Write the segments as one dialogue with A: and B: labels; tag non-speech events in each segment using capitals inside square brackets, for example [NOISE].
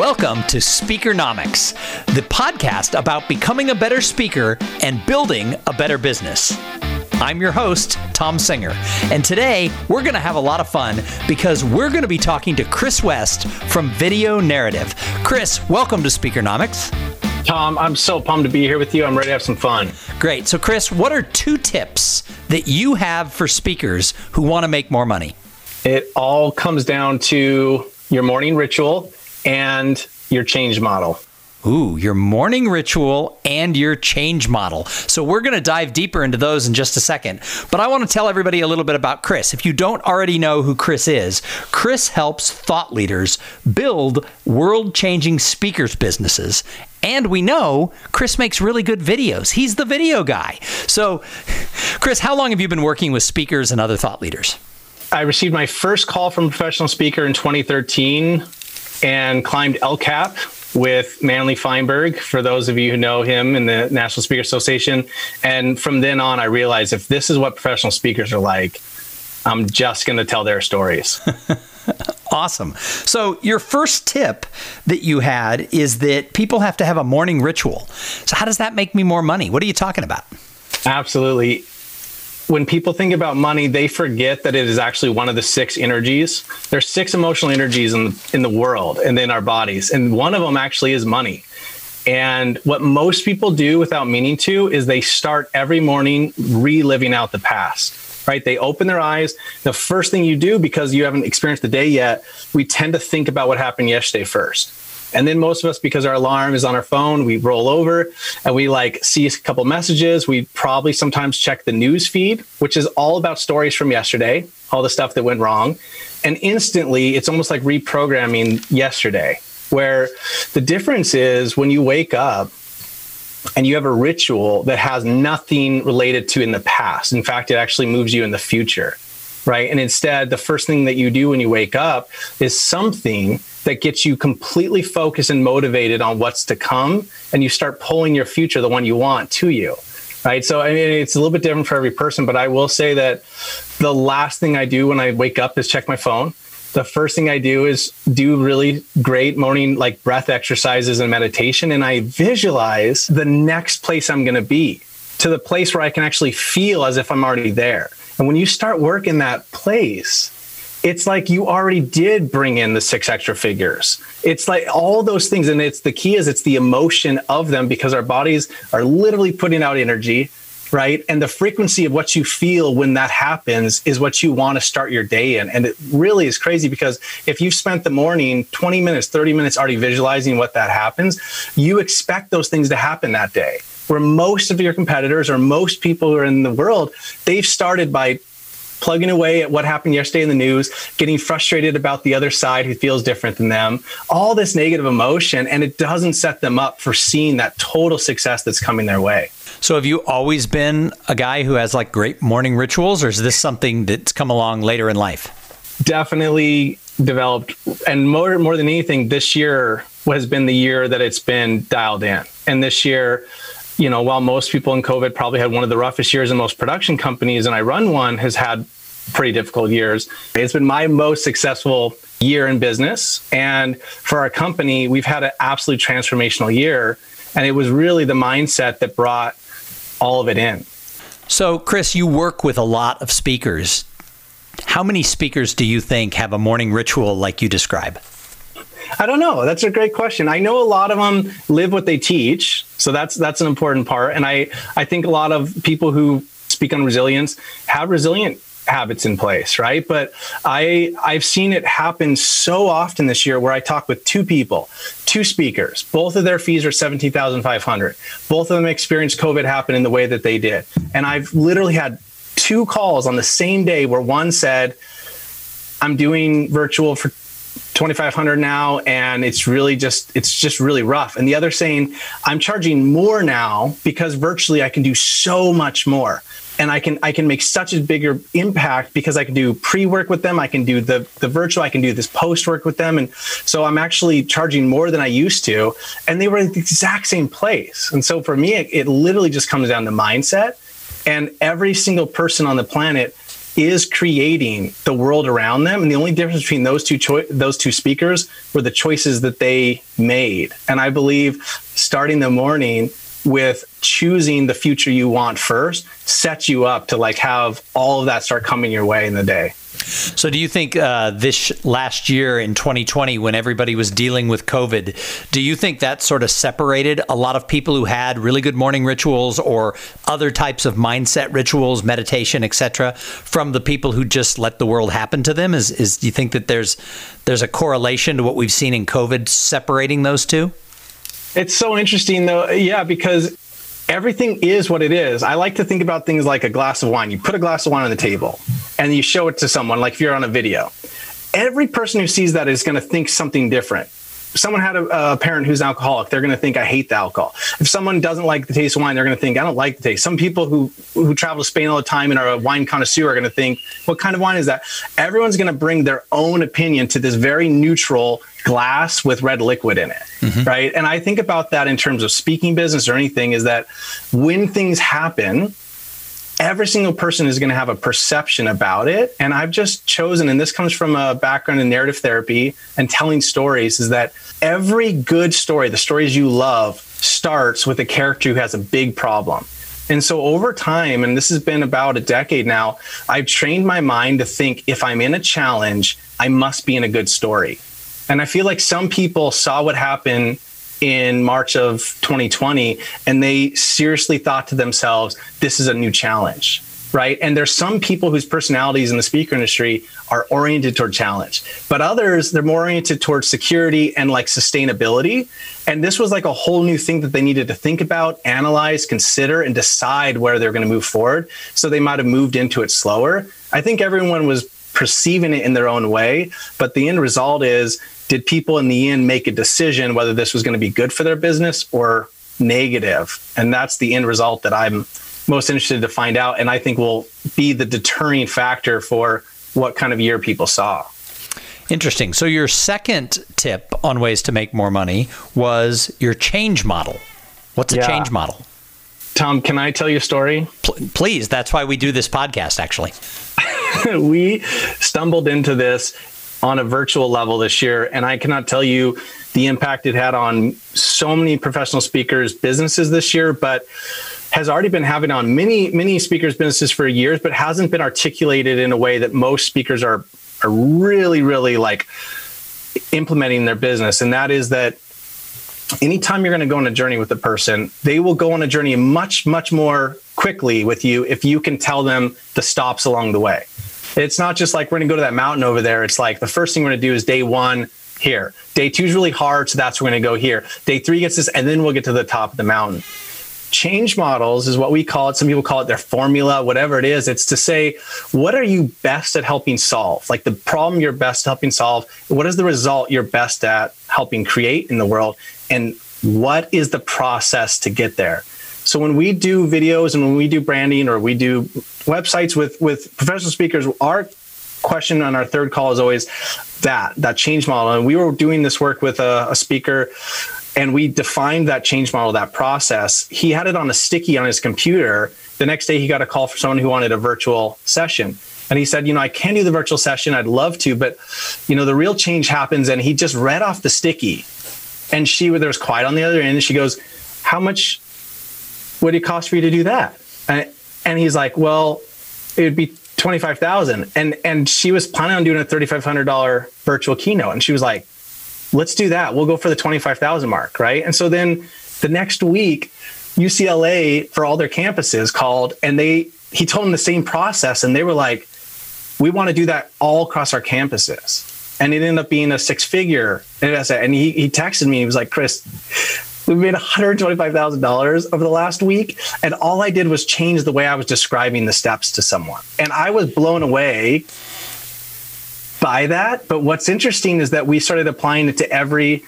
A: Welcome to Speakernomics, the podcast about becoming a better speaker and building a better business. I'm your host, Tom Singer, and today we're going to have a lot of fun because we're going to be talking to Chris West from Video Narrative. Chris, welcome to Speakernomics.
B: Tom, I'm so pumped to be here with you. I'm ready to have some fun.
A: Great. So, Chris, what are two tips that you have for speakers who want to make more money?
B: It all comes down to your morning ritual and your change model.
A: Ooh, your morning ritual and your change model. So, we're going to dive deeper into those in just a second. But I want to tell everybody a little bit about Chris. If you don't already know who Chris is, Chris helps thought leaders build world changing speakers businesses. And we know Chris makes really good videos. He's the video guy. So, Chris, how long have you been working with speakers and other thought leaders?
B: I received my first call from a professional speaker in 2013 and climbed El Cap with Manley Feinberg, for those of you who know him in the National Speaker Association. And from then on, I realized if this is what professional speakers are like, I'm just going to tell their stories. [LAUGHS]
A: awesome. So, your first tip that you had is that people have to have a morning ritual. So, how does that make me more money? What are you talking about?
B: Absolutely when people think about money, they forget that it is actually one of the six energies. There's six emotional energies in the, in the world and in our bodies, and one of them actually is money. And what most people do without meaning to is they start every morning reliving out the past. Right? They open their eyes. The first thing you do, because you haven't experienced the day yet, we tend to think about what happened yesterday first. And then most of us, because our alarm is on our phone, we roll over and we like see a couple messages. We probably sometimes check the news feed, which is all about stories from yesterday, all the stuff that went wrong. And instantly, it's almost like reprogramming yesterday, where the difference is when you wake up and you have a ritual that has nothing related to in the past. In fact, it actually moves you in the future right? And instead, the first thing that you do when you wake up is something that gets you completely focused and motivated on what's to come. And you start pulling your future, the one you want, to you. Right. So, I mean, it's a little bit different for every person, but I will say that the last thing I do when I wake up is check my phone. The first thing I do is do really great morning, like breath exercises and meditation. And I visualize the next place I'm going to be to the place where I can actually feel as if I'm already there. And when you start working that place, it's like you already did bring in the six extra figures. It's like all those things. And it's the key is it's the emotion of them because our bodies are literally putting out energy, right? And the frequency of what you feel when that happens is what you want to start your day in. And it really is crazy because if you've spent the morning 20 minutes, 30 minutes already visualizing what that happens, you expect those things to happen that day where most of your competitors or most people are in the world, they've started by plugging away at what happened yesterday in the news, getting frustrated about the other side who feels different than them, all this negative emotion, and it doesn't set them up for seeing that total success that's coming their way.
A: So, have you always been a guy who has like great morning rituals, or is this something that's come along later in life?
B: Definitely developed, and more more than anything, this year has been the year that it's been dialed in. And this year, you know, while most people in COVID probably had one of the roughest years, and most production companies, and I run one, has had pretty difficult years. It's been my most successful year in business. And for our company, we've had an absolute transformational year. And it was really the mindset that brought all of it in.
A: So, Chris, you work with a lot of speakers. How many speakers do you think have a morning ritual like you describe?
B: I don't know. That's a great question. I know a lot of them live what they teach, so that's that's an important part. And I I think a lot of people who speak on resilience have resilient habits in place, right? But I I've seen it happen so often this year where I talk with two people, two speakers. Both of their fees are seventeen thousand five hundred. Both of them experienced COVID happen in the way that they did, and I've literally had two calls on the same day where one said, "I'm doing virtual for 2500 now and it's really just it's just really rough. And the other saying i'm charging more now because virtually i can do so much more. And i can i can make such a bigger impact because i can do pre-work with them i can do the the virtual i can do this post work with them. And so i'm actually charging more than i used to. And they were at the exact same place. And so for me it, it literally just comes down to mindset. And every single person on the planet is creating the world around them. And the only difference between those two choi- those two speakers were the choices that they made. And i believe starting the morning with choosing the future you want first sets you up to like have all of that start coming your way in the day
A: so, do you think uh, this last year in 2020, when everybody was dealing with COVID, do you think that sort of separated a lot of people who had really good morning rituals or other types of mindset rituals, meditation, etc., from the people who just let the world happen to them? Is, is do you think that there's there's a correlation to what we've seen in COVID separating those two?
B: It's so interesting, though. Yeah, because everything is what it is. I like to think about things like a glass of wine. You put a glass of wine on the table and you show it to someone, like if you're on a video. Every person who sees that is going to think something different. Someone had a, a parent who's an alcoholic, they're going to think, I hate the alcohol. If someone doesn't like the taste of wine, they're going to think, I don't like the taste. Some people who, who travel to Spain all the time and are a wine connoisseur are going to think, what kind of wine is that? Everyone's going to bring their own opinion to this very neutral glass with red liquid in it. Mm-hmm. Right. And I think about that in terms of speaking business or anything is that when things happen, every single person is going to have a perception about it. And I've just chosen, and this comes from a background in narrative therapy and telling stories, is that every good story, the stories you love, starts with a character who has a big problem. And so over time, and this has been about a decade now, I've trained my mind to think if I'm in a challenge, I must be in a good story. And I feel like some people saw what happened in March of 2020 and they seriously thought to themselves, this is a new challenge. Right. And there's some people whose personalities in the speaker industry are oriented toward challenge, but others, they're more oriented towards security and like sustainability. And this was like a whole new thing that they needed to think about, analyze, consider, and decide where they're going to move forward. So they might have moved into it slower. I think everyone was perceiving it in their own way, but the end result is did people in the end make a decision whether this was going to be good for their business or negative? And that's the end result that I'm most interested to find out. And I think will be the deterring factor for what kind of year people saw.
A: Interesting. So, your second tip on ways to make more money was your change model. What's a yeah. change model?
B: Tom, can I tell you a story?
A: P- please. That's why we do this podcast, actually. [LAUGHS]
B: we stumbled into this on a virtual level this year. And I cannot tell you the impact it had on so many professional speakers' businesses this year, but has already been having on many, many speakers' businesses for years, but hasn't been articulated in a way that most speakers are are really, really like implementing their business. And that is that anytime you're going to go on a journey with a person, they will go on a journey much, much more quickly with you if you can tell them the stops along the way. It's not just like we're going to go to that mountain over there. It's like the first thing we're going to do is day one here. Day two is really hard, so that's we're going to go here. Day three gets this, and then we'll get to the top of the mountain. Change models is what we call it. Some people call it their formula, whatever it is. It's to say, what are you best at helping solve? Like the problem you're best helping solve. What is the result you're best at helping create in the world? And what is the process to get there? So when we do videos and when we do branding or we do websites with with professional speakers, our question on our third call is always that that change model. And we were doing this work with a, a speaker and we defined that change model, that process. He had it on a sticky on his computer. The next day, he got a call from someone who wanted a virtual session. And he said, You know, I can do the virtual session. I'd love to, but, you know, the real change happens. And he just read off the sticky. And she, there was quiet on the other end. And she goes, How much would it cost for you to do that? And, and he's like, well, it would be 25,000. And, and she was planning on doing a $3,500 virtual keynote. And she was like, let's do that. We'll go for the 25,000 mark. Right. And so then the next week, UCLA for all their campuses called and they, he told them the same process. And they were like, we want to do that all across our campuses. And it ended up being a six figure. And he, he texted me, he was like, Chris, we made $125,000 over the last week. And all I did was change the way I was describing the steps to someone. And I was blown away by that. But what's interesting is that we started applying it to every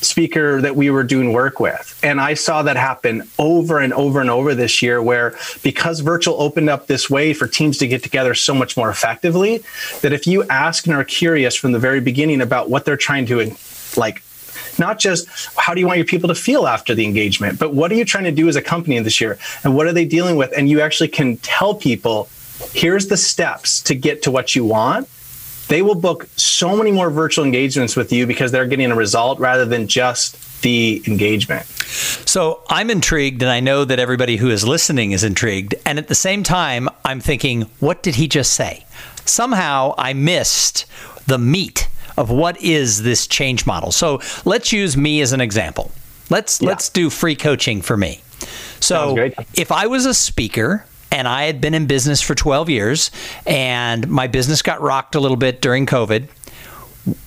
B: speaker that we were doing work with. And I saw that happen over and over and over this year, where because virtual opened up this way for teams to get together so much more effectively, that if you ask and are curious from the very beginning about what they're trying to like not just how do you want your people to feel after the engagement, but what are you trying to do as a company this year? And what are they dealing with? And you actually can tell people here's the steps to get to what you want, they will book so many more virtual engagements with you because they're getting a result rather than just the engagement.
A: So I'm intrigued, and I know that everybody who is listening is intrigued. And at the same time, I'm thinking, what did he just say? Somehow I missed the meat of what is this change model. So let's use me as an example. Let's yeah. let's do free coaching for me. So if I was a speaker and I had been in business for 12 years and my business got rocked a little bit during COVID,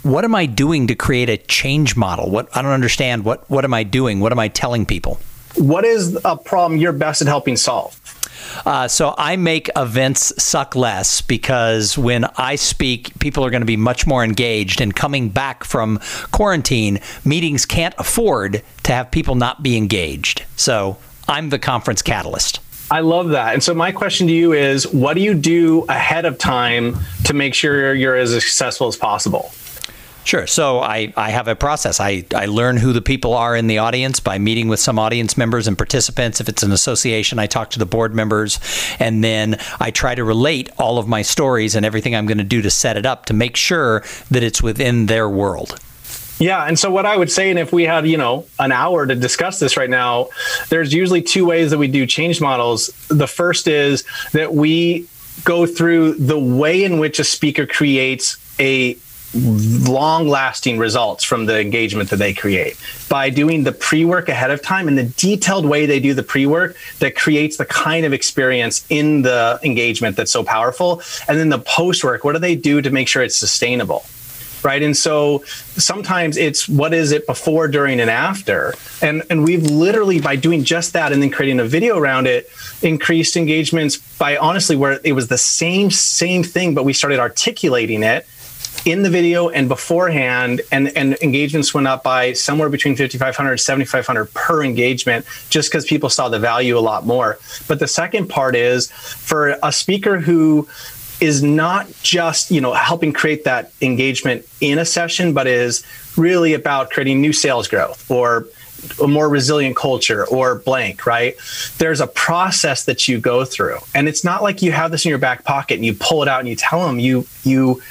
A: what am I doing to create a change model? What I don't understand. What what am I doing? What am I telling people?
B: What is a problem you're best at helping solve?
A: Uh, so I make events suck less because when I speak, people are going to be much more engaged. And coming back from quarantine, meetings can't afford to have people not be engaged. So I'm the conference catalyst.
B: I love that. And so my question to you is what do you do ahead of time to make sure you're as successful as possible?
A: Sure. So I, I have a process. I, I learn who the people are in the audience by meeting with some audience members and participants. If it's an association, I talk to the board members. And then I try to relate all of my stories and everything I'm going to do to set it up to make sure that it's within their world.
B: Yeah, and so what I would say, and if we had, you know, an hour to discuss this right now, there's usually two ways that we do change models. The first is that we go through the way in which a speaker creates a long lasting results from the engagement that they create by doing the pre work ahead of time and the detailed way they do the pre work that creates the kind of experience in the engagement that's so powerful. And then the post work, what do they do to make sure it's sustainable? Right. And so sometimes it's what is it before, during, and after. And and we've literally by doing just that and then creating a video around it, increased engagements by honestly where it was the same, same thing, but we started articulating it in the video and beforehand and, and engagements went up by somewhere between 5500 and 7500 per engagement just because people saw the value a lot more but the second part is for a speaker who is not just you know helping create that engagement in a session but is really about creating new sales growth or a more resilient culture or blank, right? There's a process that you go through. And it's not like you have this in your back pocket and you pull it out and you tell them you you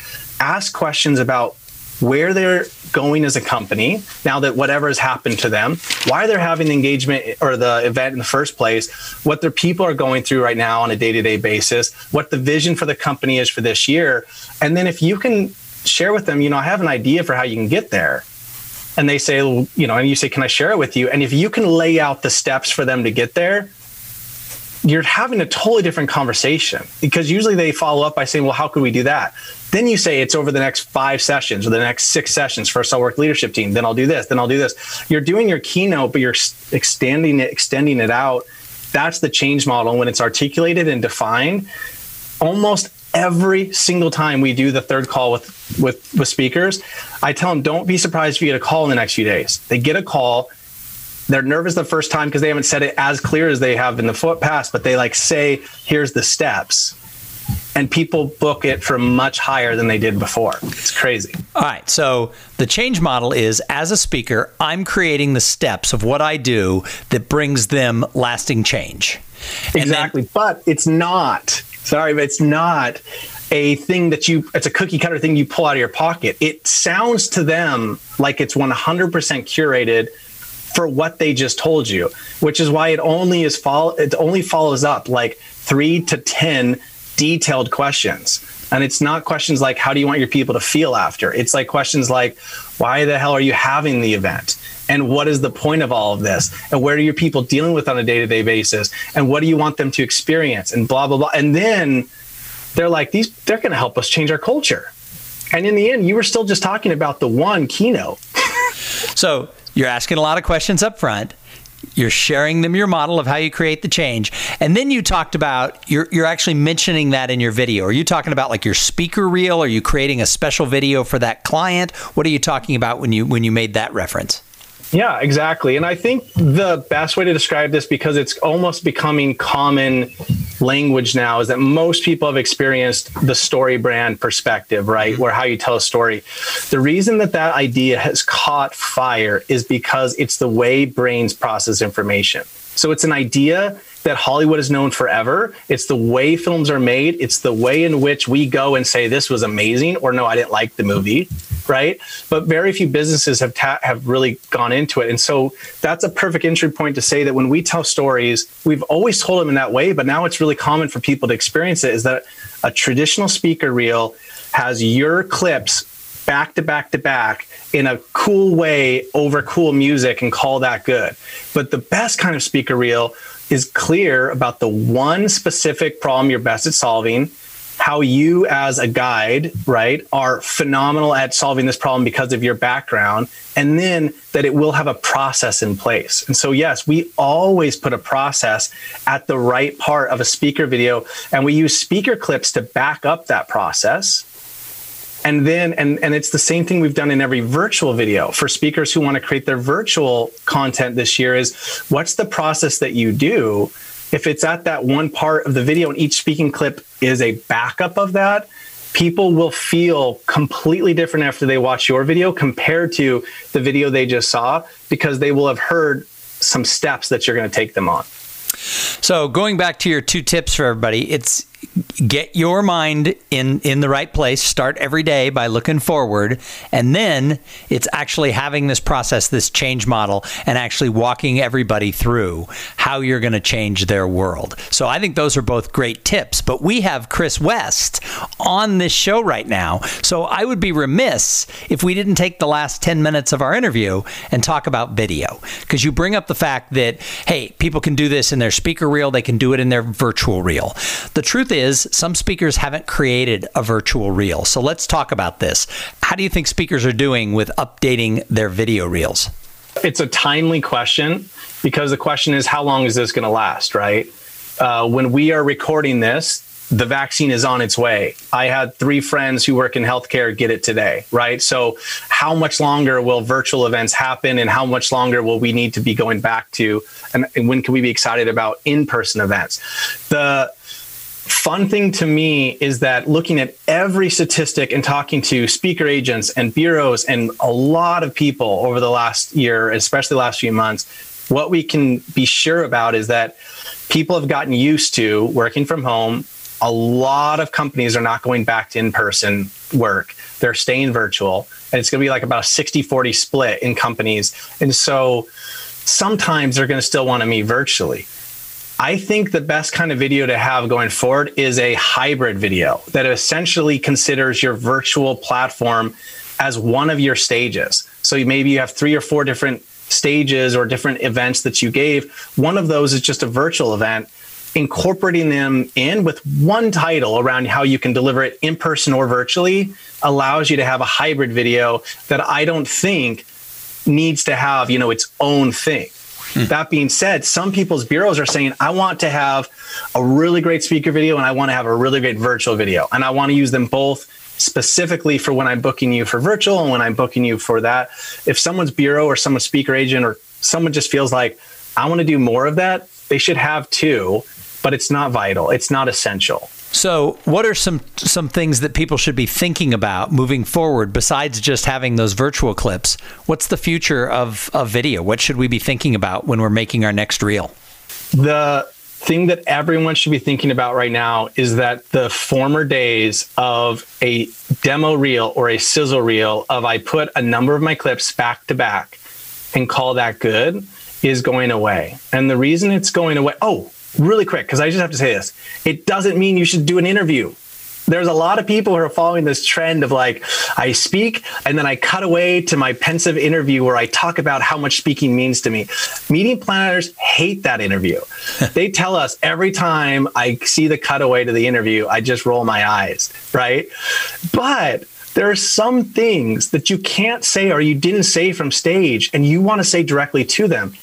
B: ask questions about where they're going as a company now that whatever has happened to them, why they're having the engagement or the event in the first place, what their people are going through right now on a day to day basis, what the vision for the company is for this year. And then if you can share with them, you know, I have an idea for how you can get there. And they say, you know, and you say, can I share it with you? And if you can lay out the steps for them to get there, you're having a totally different conversation because usually they follow up by saying, well, how could we do that? Then you say it's over the next five sessions or the next six sessions. First, I'll work leadership team. Then I'll do this. Then I'll do this. You're doing your keynote, but you're extending it, extending it out. That's the change model. When it's articulated and defined, almost every single time we do the third call with, with, with speakers, I tell them, don't be surprised if you get a call in the next few days. They get a call. They're nervous the first time because they haven't said it as clear as they have in the past, but they like say, here's the steps and people book it for much higher than they did before. It's crazy.
A: All right. So the change model is as a speaker, I'm creating the steps of what I do that brings them lasting change.
B: Exactly. Then, but it's not, sorry, but it's not a thing that you, it's a cookie cutter thing you pull out of your pocket. It sounds to them like it's 100% curated for what they just told you, which is why it only is follow, it only follows up like three to 10 detailed questions. And it's not questions like, how do you want your people to feel after? It's like questions like, why the hell are you having the event? And what is the point of all of this? And where are your people dealing with on a day to day basis? And what do you want them to experience? And blah, blah, blah. And then they're like, these, they're going to help us change our culture. And in the end, you were still just talking about the one keynote.
A: so you're asking a lot of questions up front you're sharing them your model of how you create the change. And then you talked about you're, you're actually mentioning that in your video. Are you talking about like your speaker reel? Are you creating a special video for that client? What are you talking about when you when you made that reference
B: yeah, exactly. And I think the best way to describe this, because it's almost becoming common language now, is that most people have experienced the story brand perspective, right? Mm-hmm. Where how you tell a story. The reason that that idea has caught fire is because it's the way brains process information. So it's an idea that Hollywood has known forever. It's the way films are made. It's the way in which we go and say this was amazing or no, I didn't like the movie, right? But very few businesses have ta- have really gone into it, and so that's a perfect entry point to say that when we tell stories, we've always told them in that way, but now it's really common for people to experience it. Is that a traditional speaker reel has your clips back to back to back in a cool way over cool music and call that good. But the best kind of speaker reel is clear about the one specific problem you're best at solving, how you as a guide, right, are phenomenal at solving this problem because of your background, and then that it will have a process in place. And so, yes, we always put a process at the right part of a speaker video, and we use speaker clips to back up that process and then and and it's the same thing we've done in every virtual video for speakers who want to create their virtual content this year is what's the process that you do if it's at that one part of the video and each speaking clip is a backup of that people will feel completely different after they watch your video compared to the video they just saw because they will have heard some steps that you're going to take them on.
A: So going back to your two tips for everybody, it's get your mind in in the right place start every day by looking forward and then it's actually having this process this change model and actually walking everybody through how you're going to change their world. So i think those are both great tips but we have chris west on this show right now. So i would be remiss if we didn't take the last 10 minutes of our interview and talk about video because you bring up the fact that hey people can do this in their speaker reel they can do it in their virtual reel. The truth truth is, some speakers haven't created a virtual reel. So let's talk about this. How do you think speakers are doing with updating their video reels?
B: It's a timely question because the question is, how long is this going to last, right? Uh, when we are recording this, the vaccine is on its way. I had three friends who work in healthcare get it today, right? So, how much longer will virtual events happen and how much longer will we need to be going back to? And, and when can we be excited about in person events? The fun thing to me is that looking at every statistic and talking to speaker agents and bureaus and a lot of people over the last year, especially the last few months, what we can be sure about is that people have gotten used to working from home. A lot of companies are not going back to in person work, they're staying virtual. And it's going to be like about a 60 40 split in companies. And so sometimes they're going to still want to meet virtually. I think the best kind of video to have going forward is a hybrid video that essentially considers your virtual platform as one of your stages. So maybe you have three or four different stages or different events that you gave. One of those is just a virtual event. Incorporating them in with one title around how you can deliver it in person or virtually allows you to have a hybrid video that I don't think needs to have, you know, its own thing. Hmm. That being said, some people's bureaus are saying, I want to have a really great speaker video and I want to have a really great virtual video. And I want to use them both specifically for when I'm booking you for virtual and when I'm booking you for that. If someone's bureau or someone's speaker agent or someone just feels like, I want to do more of that, they should have two, but it's not vital, it's not essential.
A: So, what are some some things that people should be thinking about moving forward besides just having those virtual clips? What's the future of, of video? What should we be thinking about when we're making our next reel?
B: The thing that everyone should be thinking about right now is that the former days of a demo reel or a sizzle reel of I put a number of my clips back to back and call that good is going away. And the reason it's going away, oh, really quick, because I just have to say this. It doesn't mean you should do an interview. There's a lot of people who are following this trend of like, I speak and then I cut away to my pensive interview where I talk about how much speaking means to me. Meeting planners hate that interview. [LAUGHS] they tell us every time I see the cutaway to the interview, I just roll my eyes, right? But there are some things that you can't say or you didn't say from stage and you want to say directly to them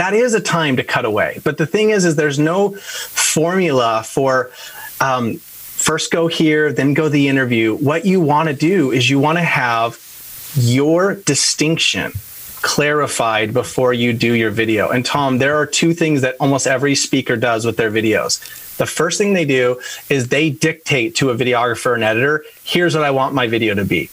B: that is a time to cut away. But the thing is, is there's no formula for um, first go here, then go the interview. What you want to do is you want to have your distinction clarified before you do your video. And Tom, there are two things that almost every speaker does with their videos. The first thing they do is they dictate to a videographer and editor, here's what I want my video to be,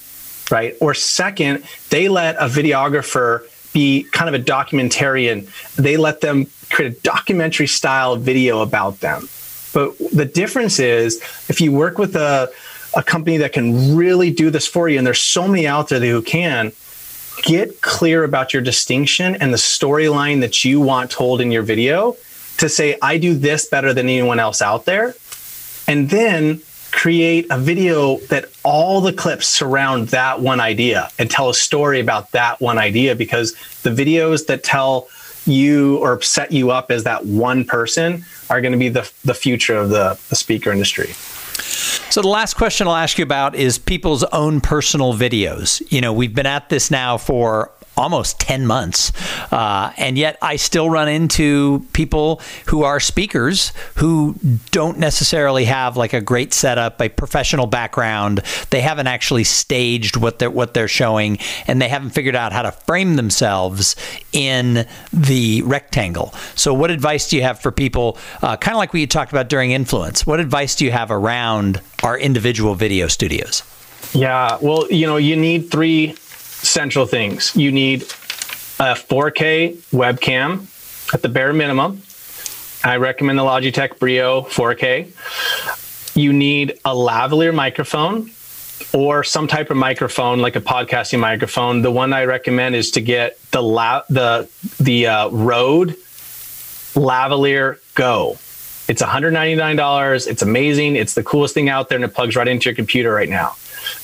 B: right? Or second, they let a videographer be kind of a documentarian. They let them create a documentary style video about them. But the difference is if you work with a, a company that can really do this for you, and there's so many out there who can, get clear about your distinction and the storyline that you want told in your video to say, I do this better than anyone else out there. And then create a video that all the clips surround that one idea and tell a story about that one idea because the videos that tell you or set you up as that one person are going to be the, the future of the, the speaker industry.
A: So the last question I'll ask you about is people's own personal videos. You know, we've been at this now for almost 10 months. Uh, and yet I still run into people who are speakers who don't necessarily have like a great setup, a professional background. They haven't actually staged what they're, what they're showing and they haven't figured out how to frame themselves in the rectangle. So what advice do you have for people, uh, kind of like what you talked about during influence? What advice do you have around our individual video studios?
B: Yeah, well, you know, you need three central things. You need a 4K webcam at the bare minimum. I recommend the Logitech Brio 4K. You need a lavalier microphone or some type of microphone like a podcasting microphone. The one I recommend is to get the la- the the uh, Rode Lavalier Go. It's $199. It's amazing. It's the coolest thing out there and it plugs right into your computer right now.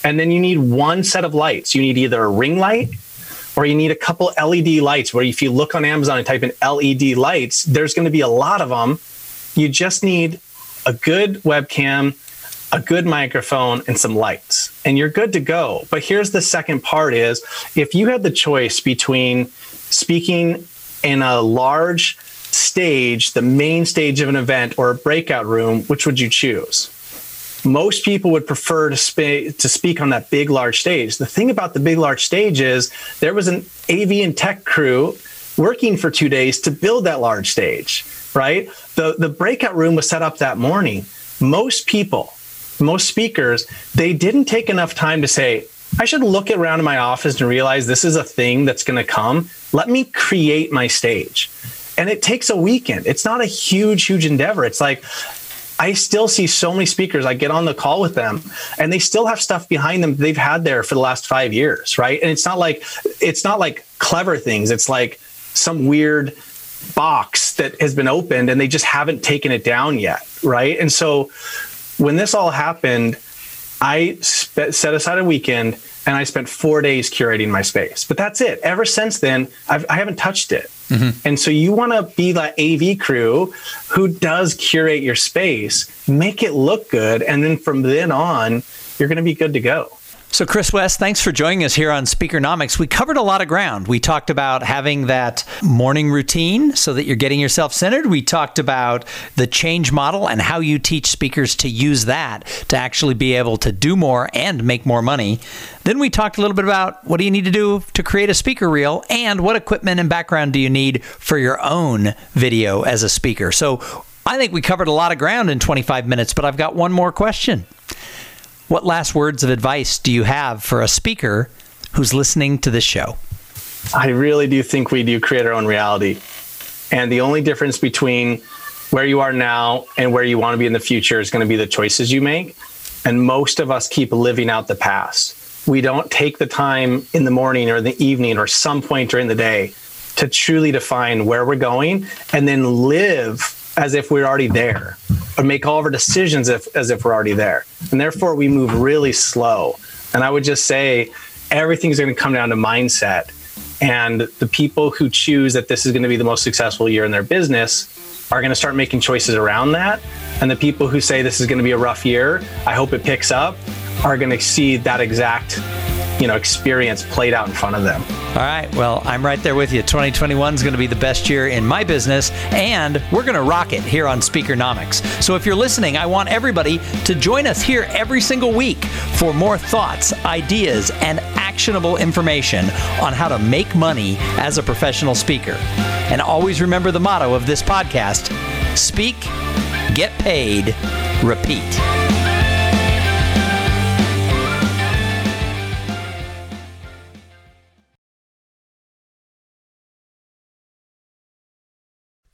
B: And then you need one set of lights. You need either a ring light or you need a couple LED lights where if you look on Amazon and type in LED lights, there's going to be a lot of them. You just need a good webcam, a good microphone and some lights and you're good to go. But here's the second part is if you had the choice between speaking in a large stage, the main stage of an event or a breakout room, which would you choose? Most people would prefer to, sp- to speak on that big, large stage. The thing about the big, large stage is there was an AV and tech crew working for two days to build that large stage, right? The, the breakout room was set up that morning. Most people, most speakers, they didn't take enough time to say, I should look around in my office and realize this is a thing that's going to come. Let me create my stage. And it takes a weekend. It's not a huge, huge endeavor. It's like, I still see so many speakers. I get on the call with them and they still have stuff behind them they've had there for the last five years, right? And it's not like it's not like clever things. It's like some weird box that has been opened and they just haven't taken it down yet, right? And so when this all happened, I sp- set aside a weekend and I spent four days curating my space. But that's it. Ever since then, I've, I have not touched it. Mm-hmm. And so you want to be that AV crew who does curate your space, make it look good, and then from then on, you're going to be good to go.
A: So, Chris West, thanks for joining us here on Speakernomics. We covered a lot of ground. We talked about having that morning routine so that you're getting yourself centered. We talked about the change model and how you teach speakers to use that to actually be able to do more and make more money. Then we talked a little bit about what do you need to do to create a speaker reel and what equipment and background do you need for your own video as a speaker. So, I think we covered a lot of ground in 25 minutes, but I've got one more question. What last words of advice do you have for a speaker who's listening to this show?
B: I really do think we do create our own reality. And the only difference between where you are now and where you want to be in the future is going to be the choices you make. And most of us keep living out the past. We don't take the time in the morning or the evening or some point during the day to truly define where we're going and then live as if we're already there or make all of our decisions if, as if we're already there. And therefore, we move really slow. And I would just say everything's going to come down to mindset. And the people who choose that this is going to be the most successful year in their business are going to start making choices around that. And the people who say this is going to be a rough year, I hope it picks up, are going to see that exact you know experience played out in front of them.
A: All right. Well, I'm right there with you. 2021 is going to be the best year in my business, and we're going to rock it here on Speakernomics. So if you're listening, I want everybody to join us here every single week for more thoughts, ideas, and actionable information on how to make money as a professional speaker. And always remember the motto of this podcast speak, get paid, repeat.